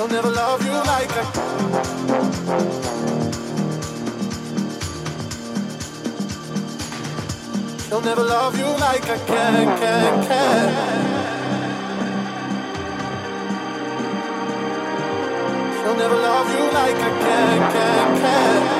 They'll never love you like I. They'll never love you like I can, can, can. They'll never love you like I can, can, can.